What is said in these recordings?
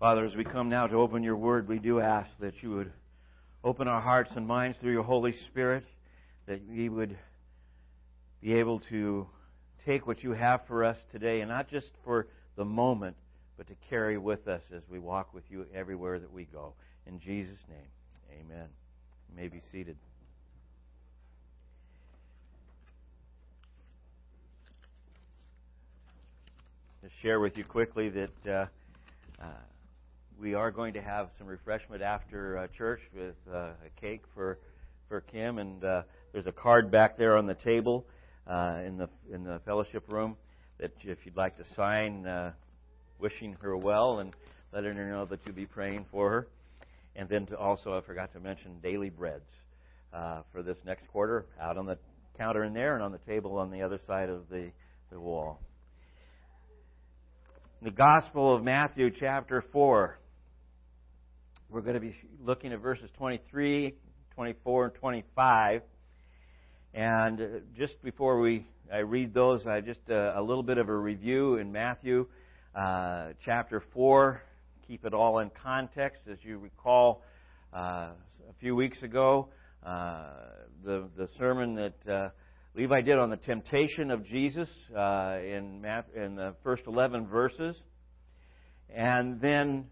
Father, as we come now to open your word, we do ask that you would open our hearts and minds through your Holy Spirit, that we would be able to take what you have for us today, and not just for the moment, but to carry with us as we walk with you everywhere that we go. In Jesus' name, amen. You may be seated. To share with you quickly that uh, uh, we are going to have some refreshment after uh, church with uh, a cake for for Kim, and uh, there's a card back there on the table uh, in the in the fellowship room that if you'd like to sign, uh, wishing her well and letting her know that you'll be praying for her, and then to also I forgot to mention daily breads for this next quarter out on the counter in there and on the table on the other side of the the wall. the Gospel of Matthew, chapter 4. We're going to be looking at verses 23, 24, and 25. And uh, just before we I read those, I just uh, a little bit of a review in Matthew uh, chapter 4. Keep it all in context. As you recall, uh, a few weeks ago, uh, the the sermon that Levi did on the temptation of Jesus in in the first 11 verses, and then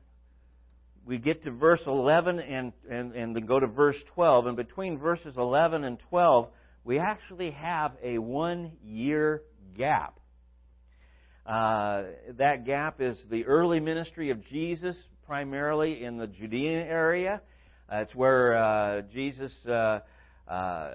we get to verse 11 and, and, and then go to verse 12. And between verses 11 and 12, we actually have a one year gap. Uh, that gap is the early ministry of Jesus, primarily in the Judean area. Uh, it's where uh, Jesus uh, uh,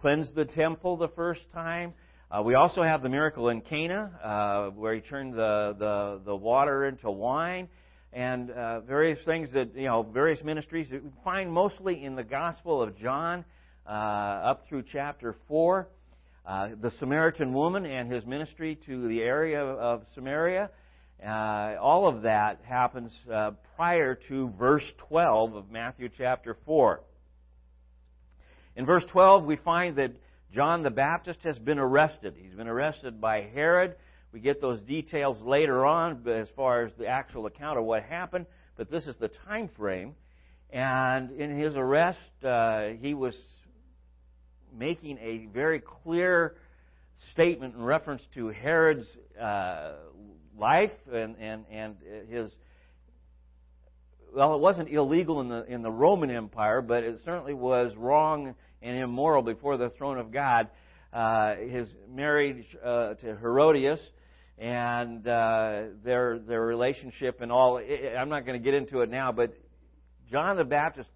cleansed the temple the first time. Uh, we also have the miracle in Cana, where he turned the, the, the water into wine and uh, various things that, you know, various ministries that we find mostly in the Gospel of John uh, up through chapter 4. Uh, the Samaritan woman and his ministry to the area of Samaria. Uh, all of that happens uh, prior to verse 12 of Matthew chapter 4. In verse 12, we find that John the Baptist has been arrested. He's been arrested by Herod we get those details later on as far as the actual account of what happened, but this is the time frame. And in his arrest, uh, he was making a very clear statement in reference to Herod's uh, life and, and, and his. Well, it wasn't illegal in the in the Roman Empire, but it certainly was wrong and immoral before the throne of God. Uh, his marriage uh, to Herodias, and uh, their their relationship and all. I'm not going to get into it now, but John the Baptist.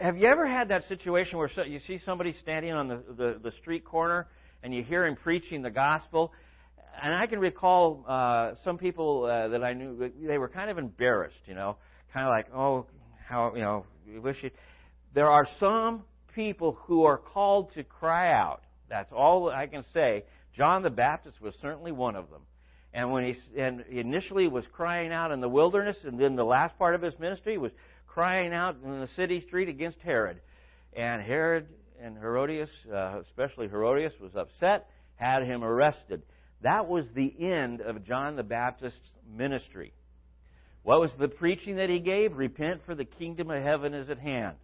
Have you ever had that situation where you see somebody standing on the, the, the street corner and you hear him preaching the gospel? And I can recall uh, some people uh, that I knew, they were kind of embarrassed, you know, kind of like, oh, how, you know, we wish it. There are some people who are called to cry out. That's all I can say John the Baptist was certainly one of them. And when he and initially was crying out in the wilderness, and then the last part of his ministry was crying out in the city street against Herod. And Herod and Herodias, uh, especially Herodias, was upset, had him arrested. That was the end of John the Baptist's ministry. What was the preaching that he gave? Repent, for the kingdom of heaven is at hand.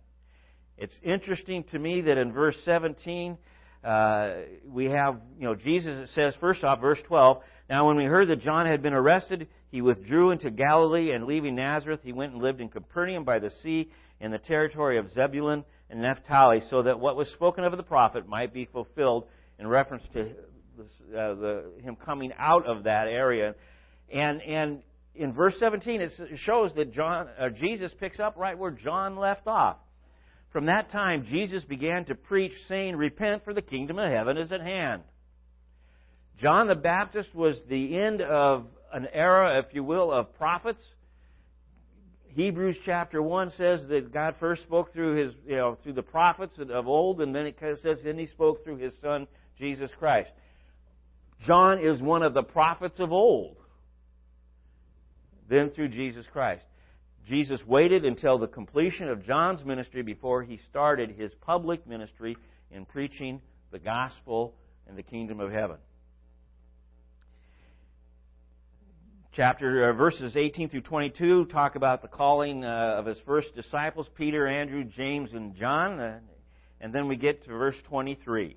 It's interesting to me that in verse 17, uh, we have, you know, Jesus, it says, first off, verse 12, Now when we heard that John had been arrested, he withdrew into Galilee, and leaving Nazareth, he went and lived in Capernaum by the sea in the territory of Zebulun and Naphtali, so that what was spoken of the prophet might be fulfilled in reference to uh, the, him coming out of that area. And, and in verse 17, it shows that John, uh, Jesus picks up right where John left off. From that time, Jesus began to preach, saying, Repent, for the kingdom of heaven is at hand. John the Baptist was the end of an era, if you will, of prophets. Hebrews chapter 1 says that God first spoke through his, you know, through the prophets of old, and then it says, then he spoke through his son, Jesus Christ. John is one of the prophets of old, then through Jesus Christ. Jesus waited until the completion of John's ministry before he started his public ministry in preaching the gospel and the kingdom of heaven. Chapter uh, verses 18 through 22 talk about the calling uh, of his first disciples, Peter, Andrew, James, and John. Uh, and then we get to verse 23.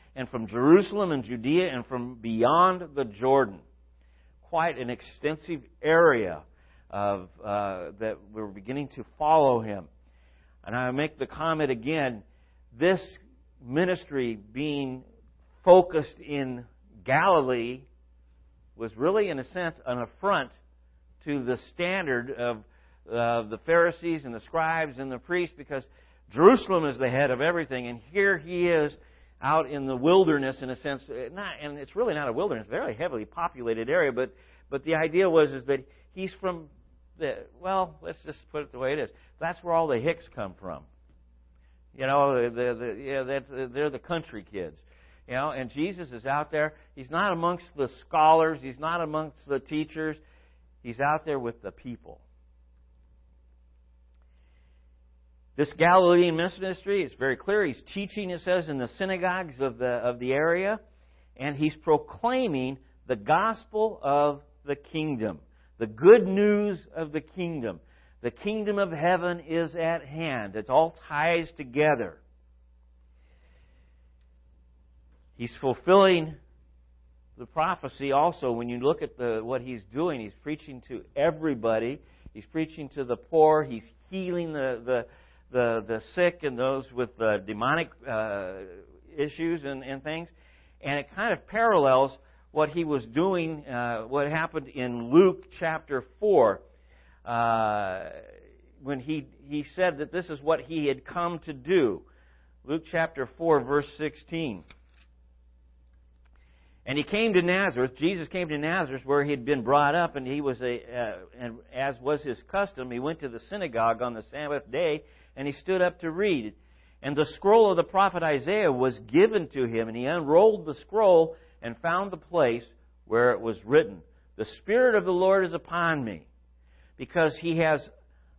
and from Jerusalem and Judea, and from beyond the Jordan. Quite an extensive area of uh, that we're beginning to follow him. And I make the comment again: this ministry being focused in Galilee was really, in a sense, an affront to the standard of uh, the Pharisees and the scribes and the priests because Jerusalem is the head of everything, and here he is out in the wilderness, in a sense. Uh, not, and it's really not a wilderness; very heavily populated area. But but the idea was is that he's from the well. Let's just put it the way it is. That's where all the hicks come from. You know, the, the yeah, that, they're the country kids. You know, and Jesus is out there. He's not amongst the scholars. He's not amongst the teachers. He's out there with the people. This Galilean ministry is very clear. He's teaching, it says, in the synagogues of the, of the area, and he's proclaiming the gospel of the kingdom, the good news of the kingdom. The kingdom of heaven is at hand. It all ties together. He's fulfilling the prophecy also when you look at the, what he's doing. He's preaching to everybody. He's preaching to the poor. He's healing the, the, the, the sick and those with uh, demonic uh, issues and, and things. And it kind of parallels what he was doing, uh, what happened in Luke chapter 4, uh, when he, he said that this is what he had come to do. Luke chapter 4, verse 16. And he came to Nazareth. Jesus came to Nazareth where he had been brought up, and he was a, uh, and as was his custom, he went to the synagogue on the Sabbath day, and he stood up to read. And the scroll of the prophet Isaiah was given to him, and he unrolled the scroll and found the place where it was written, "The Spirit of the Lord is upon me, because He has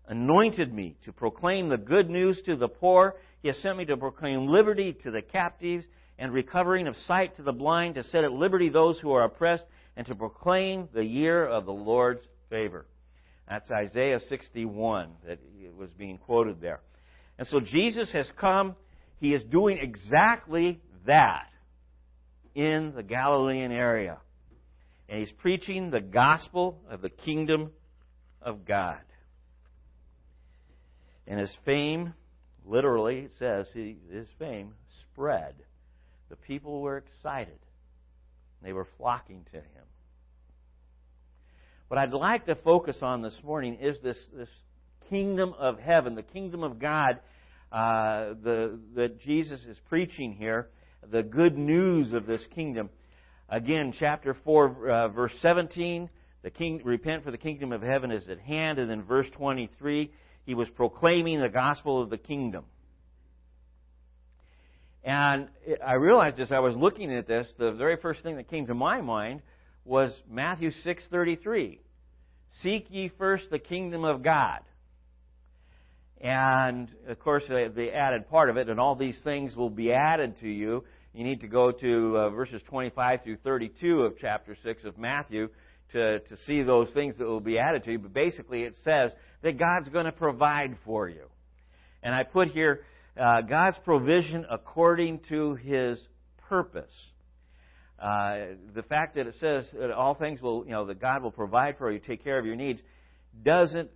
anointed me to proclaim the good news to the poor. He has sent me to proclaim liberty to the captives." and recovering of sight to the blind, to set at liberty those who are oppressed, and to proclaim the year of the Lord's favor. That's Isaiah 61 that was being quoted there. And so Jesus has come, he is doing exactly that in the Galilean area. And he's preaching the gospel of the kingdom of God. And his fame, literally, it says, his fame spread the people were excited. They were flocking to him. What I'd like to focus on this morning is this, this kingdom of heaven, the kingdom of God uh, the, that Jesus is preaching here, the good news of this kingdom. Again, chapter 4, uh, verse 17, the king, repent for the kingdom of heaven is at hand. And then verse 23, he was proclaiming the gospel of the kingdom. And I realized as I was looking at this, the very first thing that came to my mind was Matthew 6:33. Seek ye first the kingdom of God. And of course, the added part of it, and all these things will be added to you. You need to go to uh, verses 25 through 32 of chapter 6 of Matthew to, to see those things that will be added to you. But basically, it says that God's going to provide for you. And I put here uh, God's provision according to His purpose. Uh, the fact that it says that all things will, you know, that God will provide for you, take care of your needs, doesn't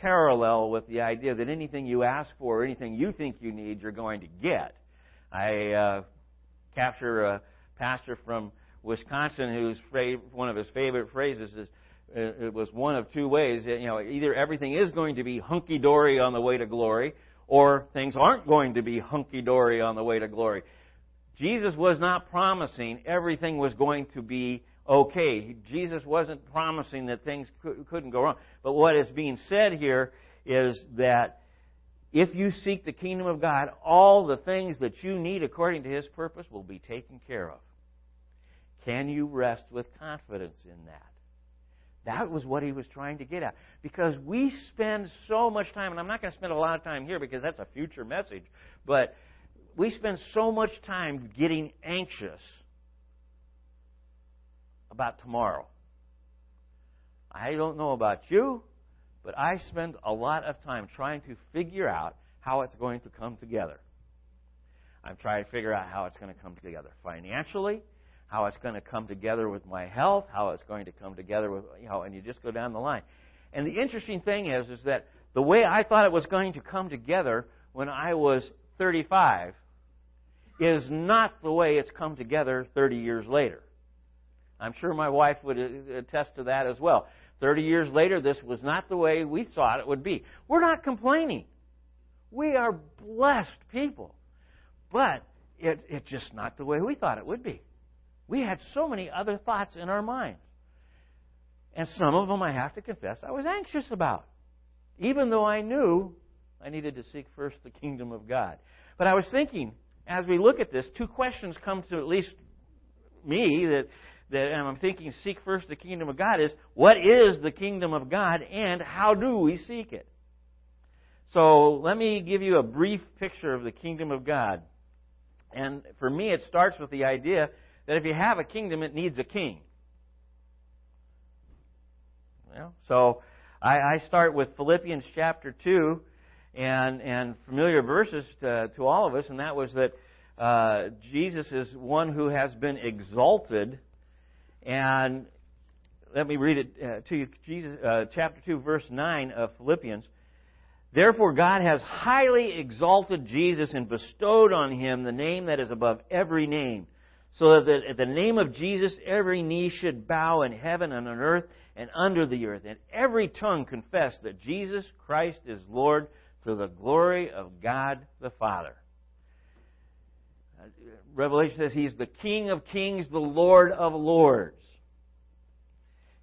parallel with the idea that anything you ask for or anything you think you need, you're going to get. I uh, capture a pastor from Wisconsin whose one of his favorite phrases is uh, it was one of two ways. You know, either everything is going to be hunky dory on the way to glory, or things aren't going to be hunky dory on the way to glory. Jesus was not promising everything was going to be okay. Jesus wasn't promising that things couldn't go wrong. But what is being said here is that if you seek the kingdom of God, all the things that you need according to His purpose will be taken care of. Can you rest with confidence in that? That was what he was trying to get at. Because we spend so much time, and I'm not going to spend a lot of time here because that's a future message, but we spend so much time getting anxious about tomorrow. I don't know about you, but I spend a lot of time trying to figure out how it's going to come together. I'm trying to figure out how it's going to come together financially, how it's going to come together with my health, how it's going to come together with, you know, and you just go down the line. And the interesting thing is, is that the way I thought it was going to come together when I was 35 is not the way it's come together 30 years later. I'm sure my wife would uh, attest to that as well. 30 years later, this was not the way we thought it would be. We're not complaining. We are blessed people. But it, it's just not the way we thought it would be. We had so many other thoughts in our minds. And some of them, I have to confess, I was anxious about. Even though I knew I needed to seek first the kingdom of God. But I was thinking, as we look at this, two questions come to at least me that, that I'm thinking seek first the kingdom of God is what is the kingdom of God and how do we seek it? So let me give you a brief picture of the kingdom of God. And for me, it starts with the idea that if you have a kingdom, it needs a king. So I, I start with Philippians chapter 2 and, and familiar verses to, to all of us, and that was that uh, Jesus is one who has been exalted. And let me read it uh, to you, Jesus, uh, chapter 2, verse 9 of Philippians. Therefore, God has highly exalted Jesus and bestowed on him the name that is above every name so that at the name of Jesus every knee should bow in heaven and on earth and under the earth, and every tongue confess that Jesus Christ is Lord to the glory of God the Father. Uh, Revelation says he's the King of kings, the Lord of lords.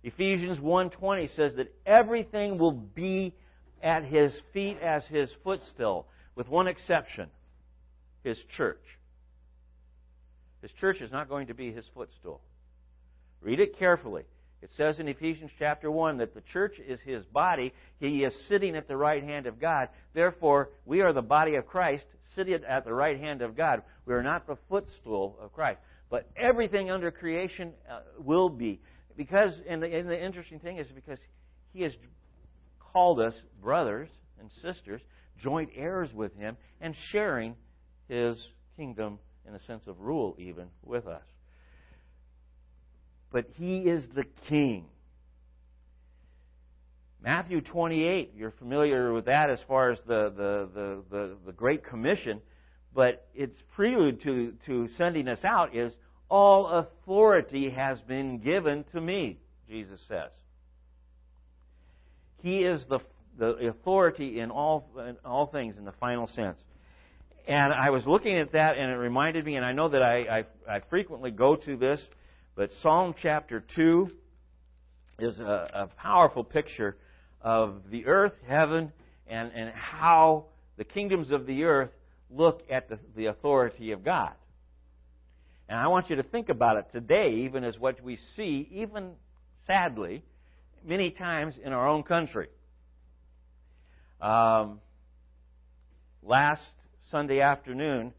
Ephesians 1:20 says that everything will be at his feet as his footstool, with one exception, his church. His church is not going to be his footstool. Read it carefully. It says in Ephesians chapter 1 that the church is his body. He is sitting at the right hand of God. Therefore, we are the body of Christ, sitting at the right hand of God. We are not the footstool of Christ. But everything under creation uh, will be. Because, and the, and the interesting thing is because he has called us brothers and sisters, joint heirs with him, and sharing his kingdom in a sense of rule, even with us. But he is the king. Matthew 28, you're familiar with that as far as the, the, the, the, the Great Commission, but its prelude to, to sending us out is all authority has been given to me, Jesus says. He is the, the authority in all, in all things in the final sense. And I was looking at that, and it reminded me, and I know that I, I, I frequently go to this, but Psalm chapter 2 is a, a powerful picture of the earth, heaven, and, and how the kingdoms of the earth look at the, the authority of God. And I want you to think about it today, even as what we see, even sadly, many times in our own country. Um, last Sunday afternoon,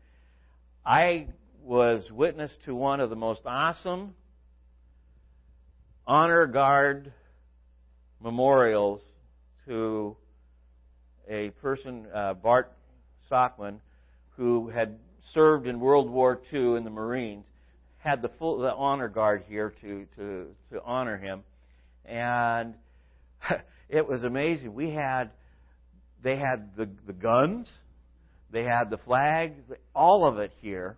I was witness to one of the most awesome honor guard memorials to a person, uh, Bart Sockman, who had served in World War II in the Marines, had the full the honor guard here to to to honor him, and it was amazing. We had they had the the guns they had the flags, all of it here.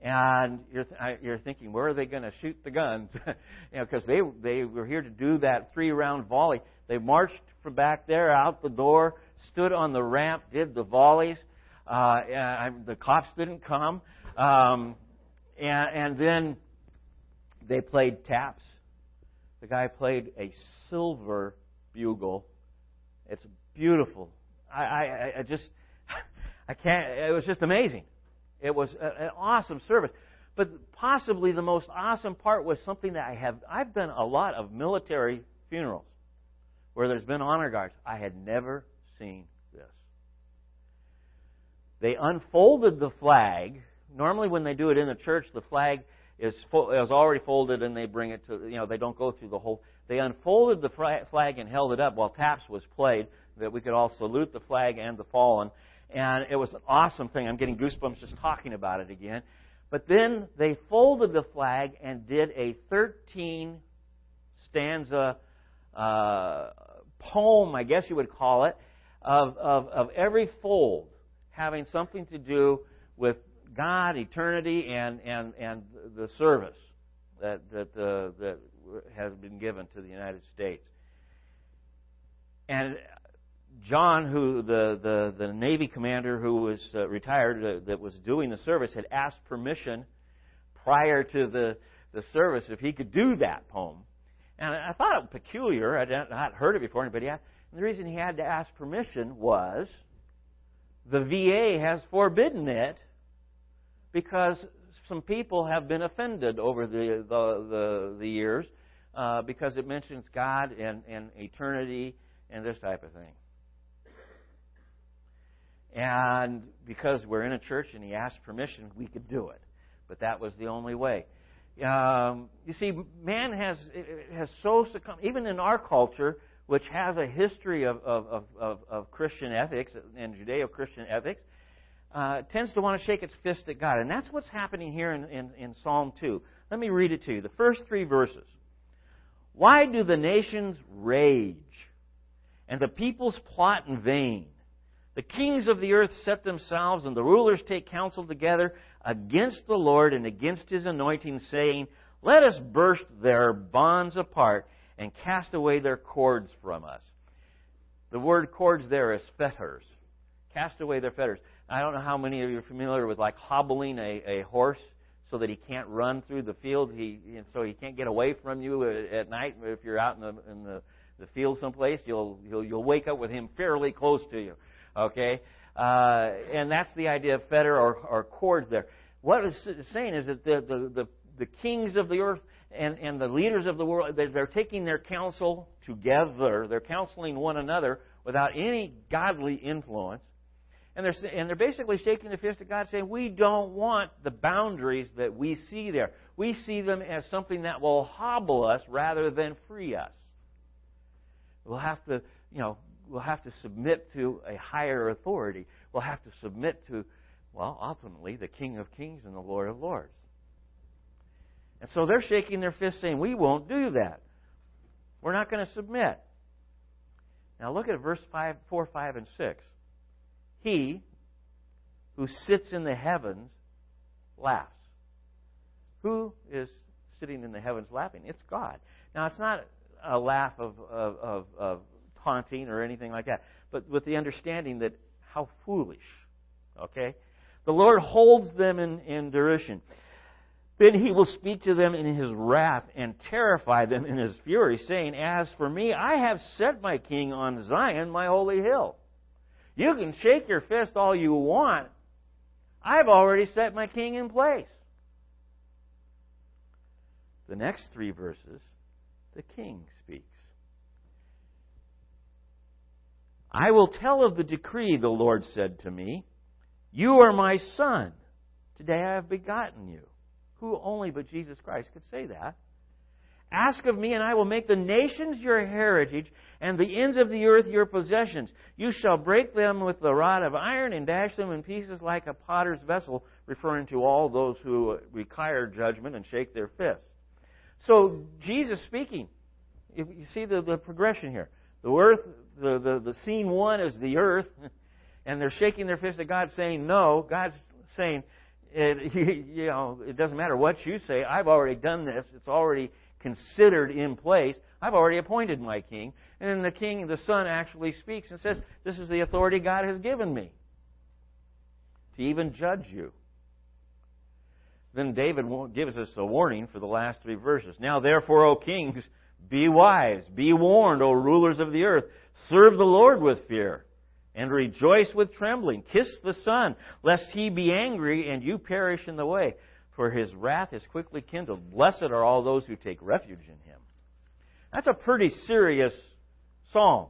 And you're, you're thinking, where are they going to shoot the guns? you know, because they they were here to do that three round volley. They marched from back there out the door, stood on the ramp, did the volleys. Uh, the cops didn't come, um, and, and then They played taps. The guy played a silver bugle. It's beautiful. I, I, I just, I can't, it was just amazing. It was an awesome service. But possibly the most awesome part was something that I have, I've done a lot of military funerals where there's been honor guards. I had never seen this. They unfolded the flag. Normally, when they do it in the church, the flag is, is already folded and they bring it to, you know, they don't go through the whole. They unfolded the flag and held it up while taps was played that we could all salute the flag and the fallen. And it was an awesome thing. I'm getting goosebumps just talking about it again. But then they folded the flag and did a 13 stanza uh, poem, I guess you would call it, of, of, of every fold having something to do with God, eternity, and, and, and the service that, that, uh, that has been given to the United States. And John, who the, the, the Navy commander who was uh, retired uh, that was doing the service, had asked permission prior to the, the service if he could do that poem. And I thought it peculiar. I had not heard it before anybody had. And the reason he had to ask permission was the VA has forbidden it because some people have been offended over the, the, the, the years uh, because it mentions God and, and eternity and this type of thing. And because we're in a church and he asked permission, we could do it. But that was the only way. Um, you see, man has has so succumbed, even in our culture, which has a history of, of, of, of Christian ethics and Judeo Christian ethics, uh, tends to want to shake its fist at God. And that's what's happening here in, in, in Psalm 2. Let me read it to you. The first three verses. Why do the nations rage and the peoples plot in vain? The kings of the earth set themselves, and the rulers take counsel together against the Lord and against his anointing, saying, Let us burst their bonds apart and cast away their cords from us. The word cords there is fetters. Cast away their fetters. I don't know how many of you are familiar with like hobbling a, a horse so that he can't run through the field. He and so he can't get away from you at night if you're out in the in the, the field someplace. You'll you'll you'll wake up with him fairly close to you. Okay? Uh, and that's the idea of fetter or, or cords there. What it's saying is that the, the, the, the kings of the earth and, and the leaders of the world, they're, taking their counsel together. They're counseling one another without any godly influence. And they're, and they're basically shaking the fist at God, saying, We don't want the boundaries that we see there. We see them as something that will hobble us rather than free us. We'll have to, you know, we'll have to submit to a higher authority. We'll have to submit to, well, ultimately, the King of Kings and the Lord of Lords. And so they're shaking their fists saying, We won't do that. We're not going to submit. Now look at verse 5, 4, 5, and 6. He who sits in the heavens laughs. Who is sitting in the heavens laughing? It's God. Now, it's not a laugh of, of, of, of taunting or anything like that, but with the understanding that how foolish. Okay? The Lord holds them in, in derision. Then he will speak to them in his wrath and terrify them in his fury, saying, As for me, I have set my king on Zion, my holy hill. You can shake your fist all you want. I've already set my king in place. The next three verses, the king speaks. I will tell of the decree, the Lord said to me. You are my son. Today I have begotten you. Who only but Jesus Christ could say that? Ask of me, and I will make the nations your heritage, and the ends of the earth your possessions. You shall break them with the rod of iron, and dash them in pieces like a potter's vessel, referring to all those who require judgment and shake their fists. So, Jesus speaking, you see the, the progression here. The earth, the, the, the scene one is the earth, and they're shaking their fist at God saying no. God's saying, it, you know, it doesn't matter what you say. I've already done this. It's already considered in place. I've already appointed my king. And then the king, the son, actually speaks and says, This is the authority God has given me to even judge you. then David gives us a warning for the last three verses. Now therefore, O kings, be wise, be warned, O rulers of the earth. Serve the Lord with fear, and rejoice with trembling. Kiss the Son, lest he be angry and you perish in the way, for his wrath is quickly kindled. Blessed are all those who take refuge in him. That's a pretty serious psalm.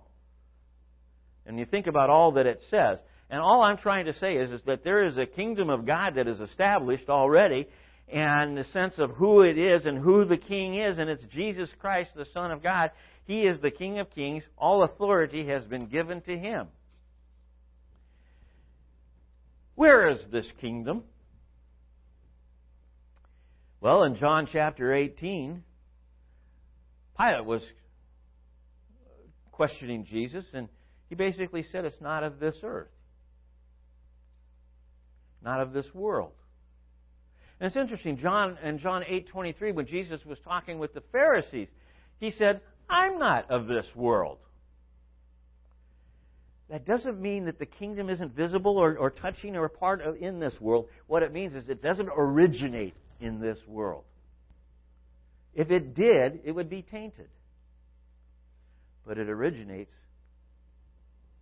And you think about all that it says. And all I'm trying to say is, is that there is a kingdom of God that is established already, and the sense of who it is and who the king is, and it's Jesus Christ, the Son of God. He is the King of Kings. All authority has been given to him. Where is this kingdom? Well, in John chapter 18, Pilate was questioning Jesus, and he basically said, It's not of this earth, not of this world. And it's interesting, John in John 8:23 when Jesus was talking with the Pharisees, he said, "I'm not of this world." That doesn't mean that the kingdom isn't visible or, or touching or a part of in this world. What it means is it doesn't originate in this world. If it did, it would be tainted. But it originates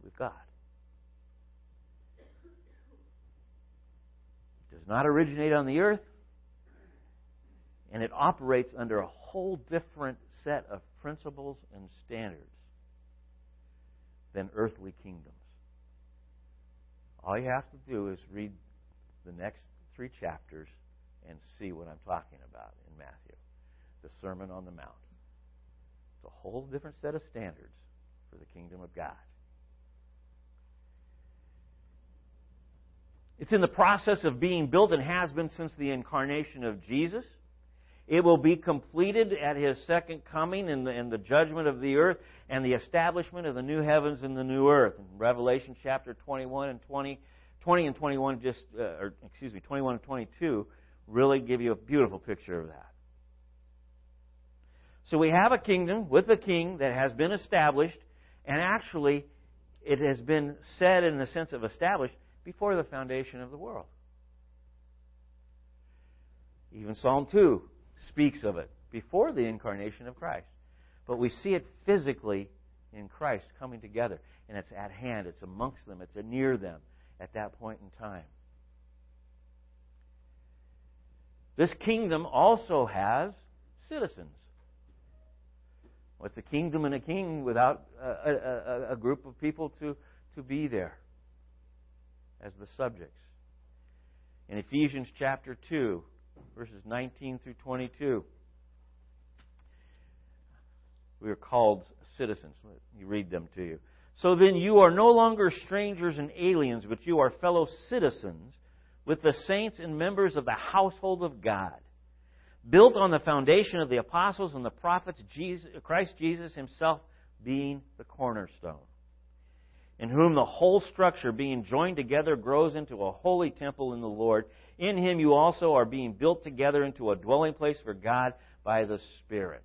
with God. It does not originate on the earth, and it operates under a whole different set of principles and standards than earthly kingdoms. All you have to do is read the next three chapters and see what I'm talking about in Matthew the Sermon on the Mount. It's a whole different set of standards for the kingdom of God. It's in the process of being built and has been since the incarnation of Jesus. It will be completed at his second coming in the, in the judgment of the earth and the establishment of the new heavens and the new earth. In Revelation chapter 21 and 20, 20 and 21 just, uh, or excuse me, 21 and 22 really give you a beautiful picture of that. So we have a kingdom with a king that has been established, and actually it has been said in the sense of established before the foundation of the world. Even Psalm 2 speaks of it before the incarnation of Christ. But we see it physically in Christ coming together. And it's at hand, it's amongst them, it's near them at that point in time. This kingdom also has citizens. What's a kingdom and a king without a, a, a, group of people to, to be there as the subjects? In Ephesians chapter 2, verses 19 through 22. We are called citizens. Let me read them to you. So then you are no longer strangers and aliens, but you are fellow citizens with the saints and members of the household of God, built on the foundation of the apostles and the prophets, Jesus, Christ Jesus himself being the cornerstone, in whom the whole structure being joined together grows into a holy temple in the Lord in him you also are being built together into a dwelling place for God by the Spirit,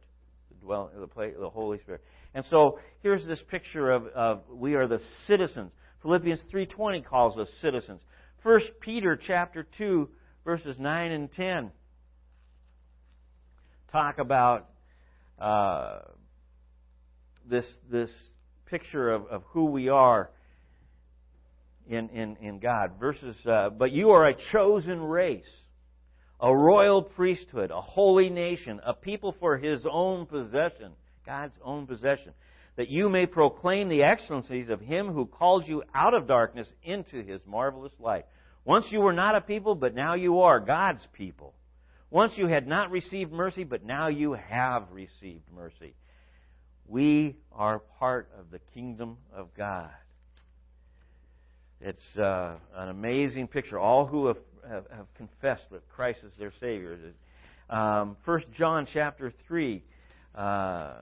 the, dwell, the, place, the Holy Spirit. And so here's this picture of, of we are the citizens. Philippians 3:20 calls us citizens. 1 Peter chapter 2 verses 9 and 10 talk about uh, this this picture of, of who we are in, in, in God. Verses, uh, but you are a chosen race, a royal priesthood, a holy nation, a people for his own possession, God's own possession, that you may proclaim the excellencies of him who called you out of darkness into his marvelous light. Once you were not a people, but now you are God's people. Once you had not received mercy, but now you have received mercy. We are part of the kingdom of God. It's uh, an amazing picture. All who have, have, have, confessed that Christ is their Savior. Um, First John chapter three, uh,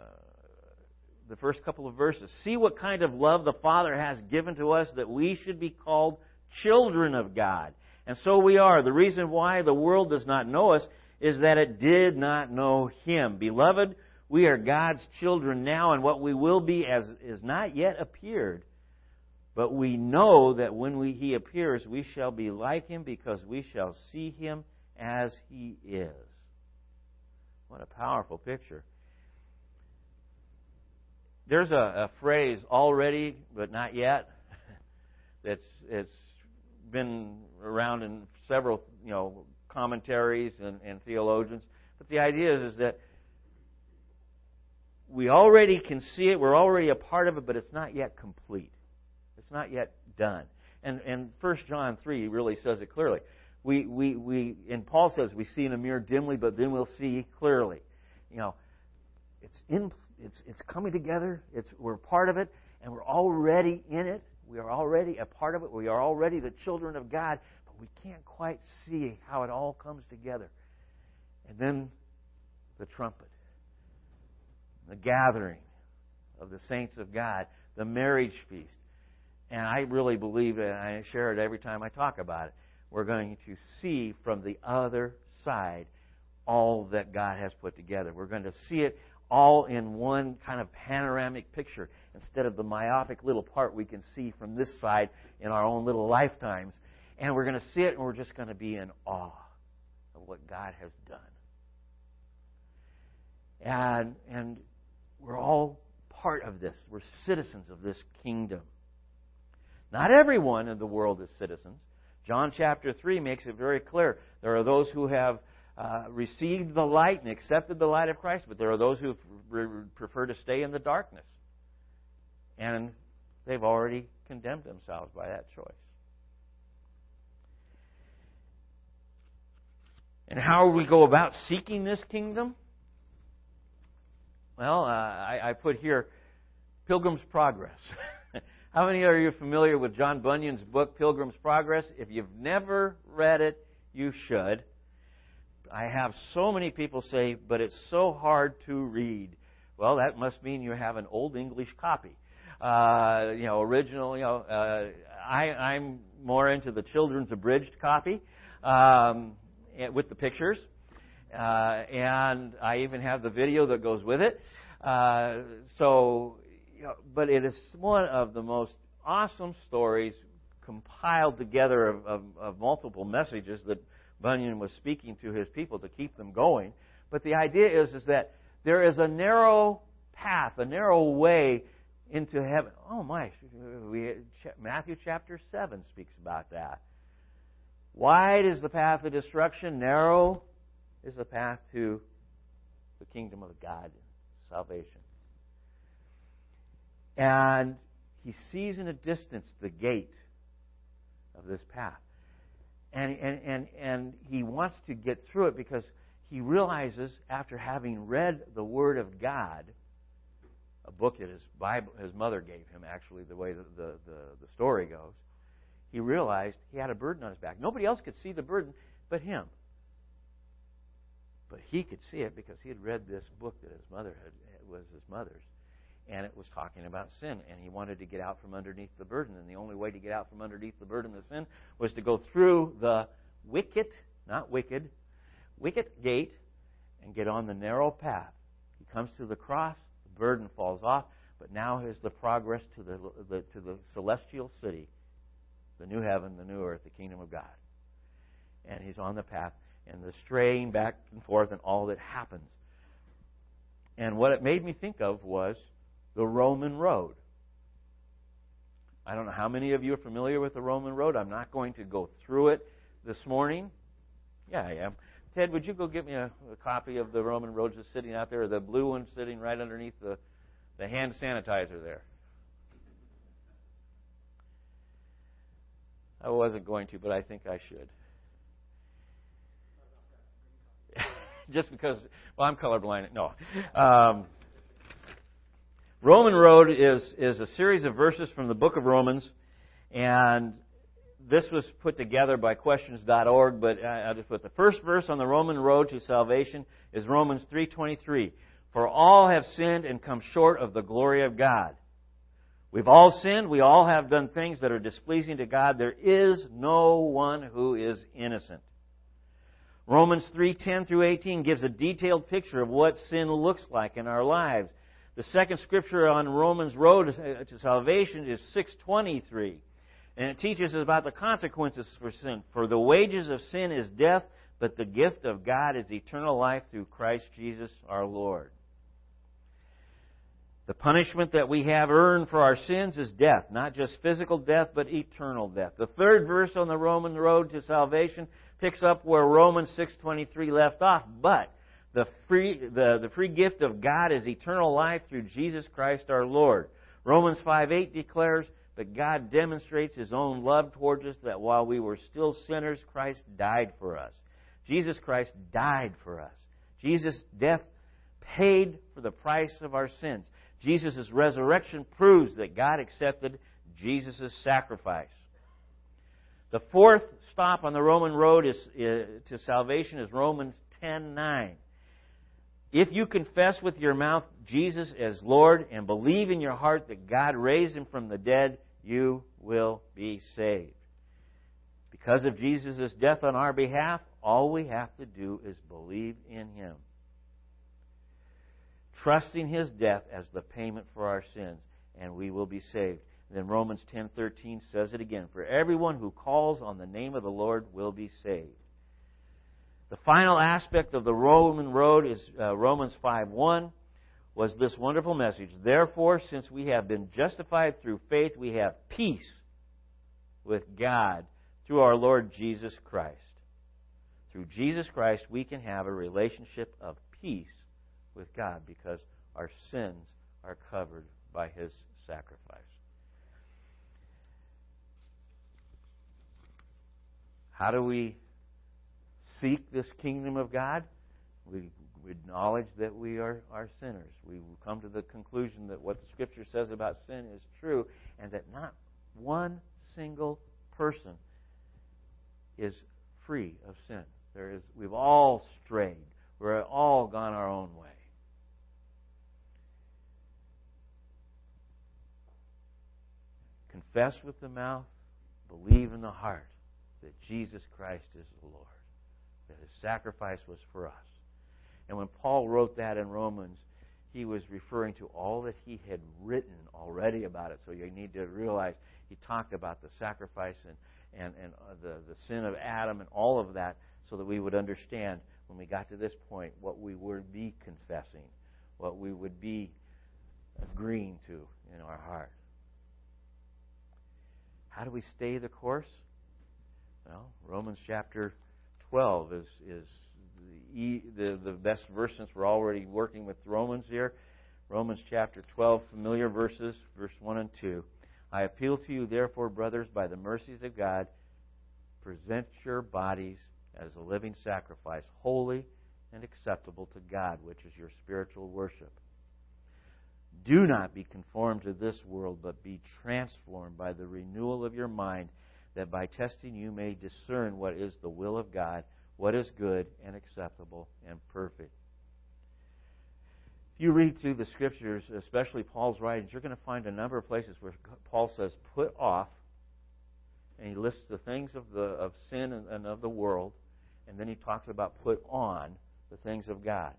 the first couple of verses. See what kind of love the Father has given to us that we should be called children of God, and so we are. The reason why the world does not know us is that it did not know Him. Beloved, we are God's children now, and what we will be as is not yet appeared. But we know that when we, he appears, we shall be like him because we shall see him as he is. What a powerful picture. There's a, a phrase already, but not yet, that's it's been around in several you know commentaries and, and theologians. But the idea is, is that we already can see it, we're already a part of it, but it's not yet complete. It's not yet done. And and First John three really says it clearly. We we we and Paul says we see in a mirror dimly, but then we'll see clearly. You know, it's in it's it's coming together. It's we're part of it, and we're already in it. We are already a part of it. We are already the children of God, but we can't quite see how it all comes together. And then the trumpet, the gathering of the saints of God, the marriage feast. And I really believe, it, and I share it every time I talk about it, we're going to see from the other side all that God has put together. We're going to see it all in one kind of panoramic picture instead of the myopic little part we can see from this side in our own little lifetimes. And we're going to see it and we're just going to be in awe of what God has done. And, and we're all part of this. We're citizens of this kingdom. Not everyone in the world is citizens. John chapter 3 makes it very clear. There are those who have uh, received the light and accepted the light of Christ, but there are those who prefer to stay in the darkness. And they've already condemned themselves by that choice. And how we go about seeking this kingdom? Well, uh, I, I put here Pilgrim's Progress. How many are you familiar with John Bunyan's book, Pilgrim's Progress? If you've never read it, you should. I have so many people say, but it's so hard to read. Well, that must mean you have an old English copy. Uh, you know, original, you know, uh, I, I'm more into the children's abridged copy um, with the pictures. Uh, and I even have the video that goes with it. Uh, so, you know, but it is one of the most awesome stories compiled together of, of, of multiple messages that Bunyan was speaking to his people to keep them going. But the idea is, is that there is a narrow path, a narrow way into heaven. Oh my, we, Matthew chapter 7 speaks about that. Wide is the path of destruction, narrow is the path to the kingdom of God, salvation. And he sees in a distance the gate of this path and, and, and, and he wants to get through it because he realizes after having read the Word of God, a book that his Bible, his mother gave him, actually, the way the, the, the, the story goes, he realized he had a burden on his back. Nobody else could see the burden but him. But he could see it because he had read this book that his mother had was his mother's and it was talking about sin. And he wanted to get out from underneath the burden. And the only way to get out from underneath the burden of sin was to go through the wicket, not wicked, wicket gate, and get on the narrow path. He comes to the cross, the burden falls off, but now is the progress to the, the to the celestial city, the new heaven, the new earth, the kingdom of God. And he's on the path, and the straying back and forth, and all that happens. And what it made me think of was the Roman road. I don't know how many of you are familiar with the Roman road. I'm not going to go through it this morning. Yeah, I am. Ted, would you go get me a, a copy of the Roman road just sitting out there, the blue one sitting right underneath the, the hand sanitizer there? I wasn't going to, but I think I should. Just because, well, I'm colorblind. No. Um, Roman Road is, is a series of verses from the book of Romans, and this was put together by questions.org, but I'll just put the first verse on the Roman road to salvation is Romans 3:23. For all have sinned and come short of the glory of God. We've all sinned, we all have done things that are displeasing to God. There is no one who is innocent. Romans 3:10 through 18 gives a detailed picture of what sin looks like in our lives. The second scripture on Romans' road to salvation is 623. And it teaches us about the consequences for sin. For the wages of sin is death, but the gift of God is eternal life through Christ Jesus our Lord. The punishment that we have earned for our sins is death, not just physical death, but eternal death. The third verse on the Roman road to salvation picks up where Romans 6:23 left off, but the free, the, the free gift of God is eternal life through Jesus Christ our Lord. Romans 5:8 declares, that God demonstrates his own love towards us that while we were still sinners, Christ died for us. Jesus Christ died for us. Jesus' death paid for the price of our sins. Jesus' resurrection proves that God accepted Jesus' sacrifice. The fourth stop on the Roman road is, uh, to salvation is Romans 10:9. If you confess with your mouth Jesus as Lord and believe in your heart that God raised him from the dead, you will be saved. Because of Jesus' death on our behalf, all we have to do is believe in him trusting his death as the payment for our sins, and we will be saved. And then Romans 10:13 says it again, for everyone who calls on the name of the Lord will be saved. The final aspect of the Roman road is uh, Romans 5:1 was this wonderful message. Therefore, since we have been justified through faith, we have peace with God through our Lord Jesus Christ. Through Jesus Christ, we can have a relationship of peace with God because our sins are covered by His sacrifice. How do we seek this kingdom of God? We, acknowledge that we are, are sinners. We come to the conclusion that what the Scripture says about sin is true, and that not one single person is free of sin. There is, we've all strayed. We're all gone our own way. confess with the mouth, believe in the heart that Jesus Christ is the Lord, that his sacrifice was for us. And when Paul wrote that in Romans, he was referring to all that he had written already about it. So you need to realize he talked about the sacrifice and, and, and uh, the, the sin of Adam and all of that so that we would understand when we got to this point what we would be confessing, what we would be agreeing to in our heart. How do we stay the course? Well, Romans chapter 12 is, is the, the, the best verse since we're already working with Romans here. Romans chapter 12, familiar verses, verse 1 and 2. I appeal to you, therefore, brothers, by the mercies of God, present your bodies as a living sacrifice, holy and acceptable to God, which is your spiritual worship. Do not be conformed to this world, but be transformed by the renewal of your mind, that by testing you may discern what is the will of God, what is good and acceptable and perfect. If you read through the scriptures, especially Paul's writings, you're going to find a number of places where Paul says, put off, and he lists the things of, the, of sin and, and of the world, and then he talks about put on the things of God.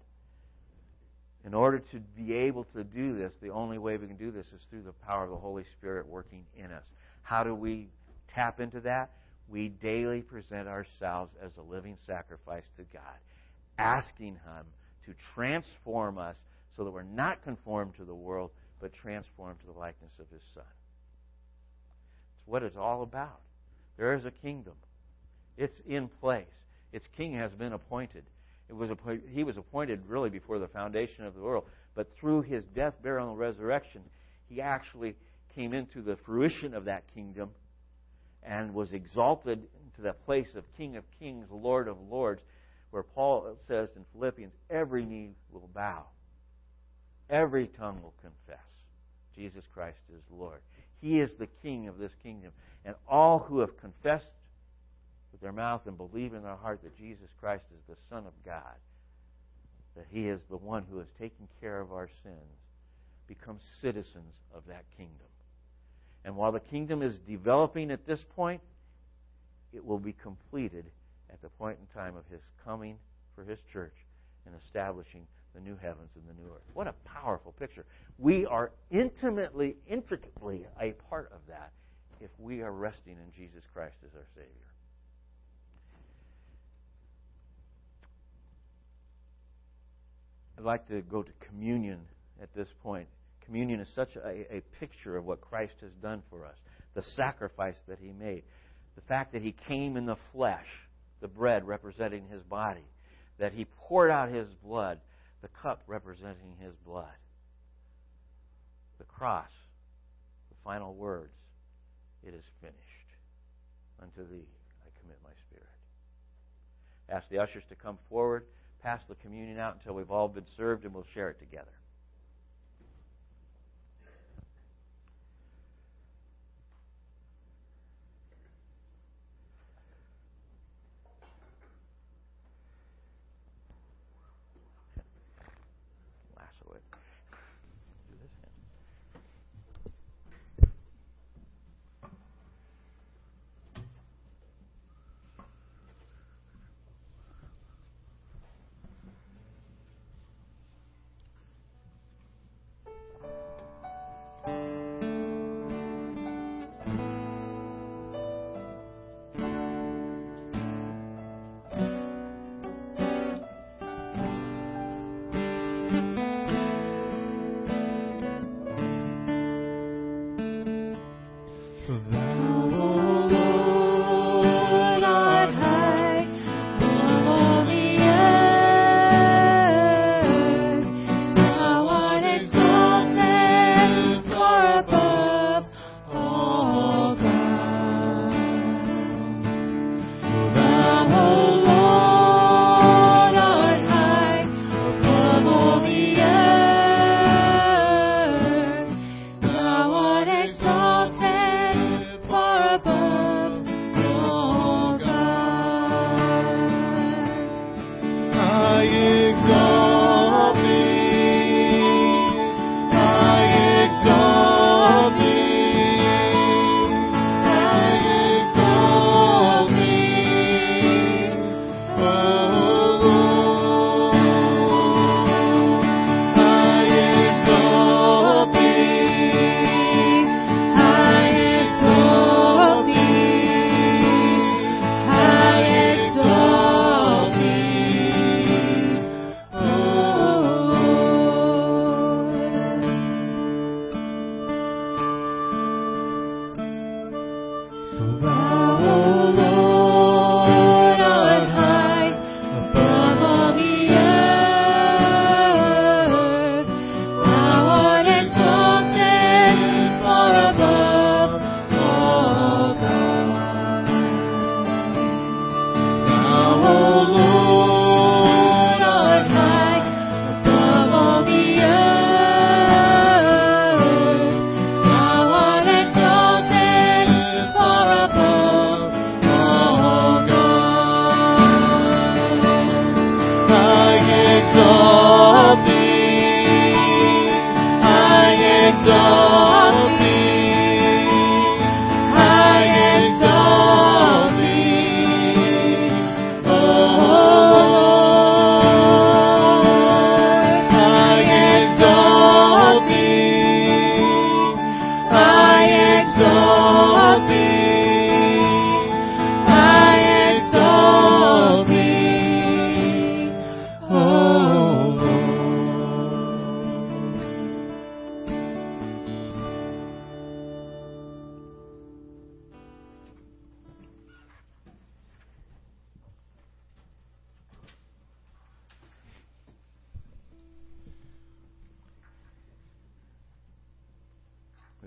In order to be able to do this, the only way we can do this is through the power of the Holy Spirit working in us. How do we tap into that? We daily present ourselves as a living sacrifice to God, asking Him to transform us so that we're not conformed to the world, but transformed to the likeness of His Son. It's what it's all about. There is a kingdom. It's in place. Its king has been appointed. It was he was appointed really before the foundation of the world. But through his death, burial, and resurrection, he actually came into the fruition of that kingdom and was exalted to the place of King of Kings, Lord of Lords, where Paul says in Philippians, every knee will bow, every tongue will confess Jesus Christ is Lord. He is the King of this kingdom. And all who have confessed with their mouth and believe in their heart that Jesus Christ is the Son of God, that He is the one who has taken care of our sins, become citizens of that kingdom. And while the kingdom is developing at this point, it will be completed at the point in time of his coming for his church and establishing the new heavens and the new earth. What a powerful picture. We are intimately, intricately a part of that if we are resting in Jesus Christ as our Savior. I'd like to go to communion at this point. Communion is such a, a picture of what Christ has done for us, the sacrifice that he made, the fact that he came in the flesh, the bread representing his body, that he poured out his blood, the cup representing his blood, the cross, the final words, it is finished. Unto thee I commit my spirit. Ask the ushers to come forward, pass the communion out until we've all been served, and we'll share it together.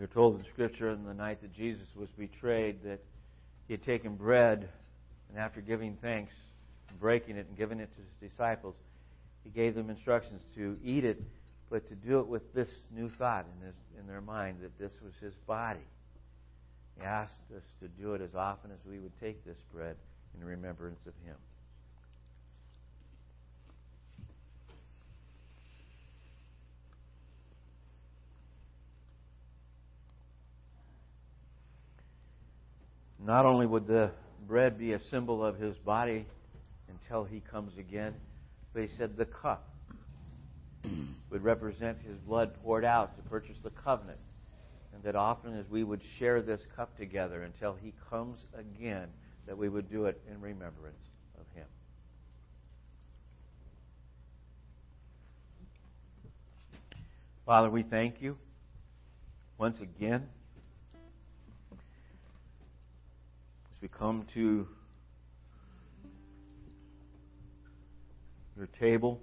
We are told in Scripture on the night that Jesus was betrayed that he had taken bread and after giving thanks, breaking it and giving it to his disciples, he gave them instructions to eat it, but to do it with this new thought in, his, in their mind that this was his body. He asked us to do it as often as we would take this bread in remembrance of him. Not only would the bread be a symbol of his body until he comes again, but he said the cup would represent his blood poured out to purchase the covenant. And that often as we would share this cup together until he comes again, that we would do it in remembrance of him. Father, we thank you once again we come to your table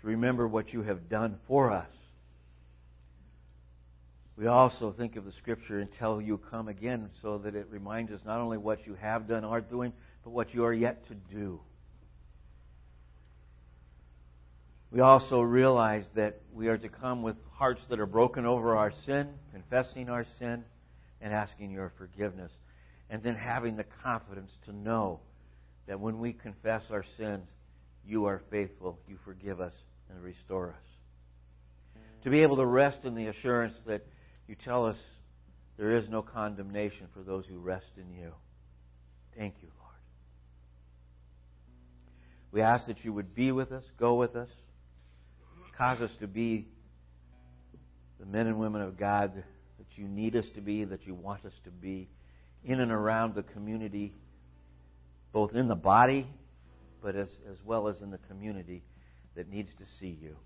to remember what you have done for us. We also think of the scripture until you come again so that it reminds us not only what you have done, are doing, but what you are yet to do. We also realize that we are to come with hearts that are broken over our sin, confessing our sin, and asking your forgiveness. And then having the confidence to know that when we confess our sins, you are faithful, you forgive us, and restore us. To be able to rest in the assurance that you tell us there is no condemnation for those who rest in you. Thank you, Lord. We ask that you would be with us, go with us, cause us to be the men and women of God that you need us to be, that you want us to be, in and around the community, both in the body, but as, as well as in the community that needs to see you.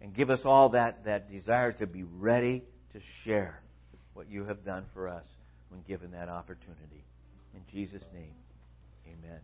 And give us all that, that desire to be ready to share what you have done for us when given that opportunity. In Jesus' name, amen.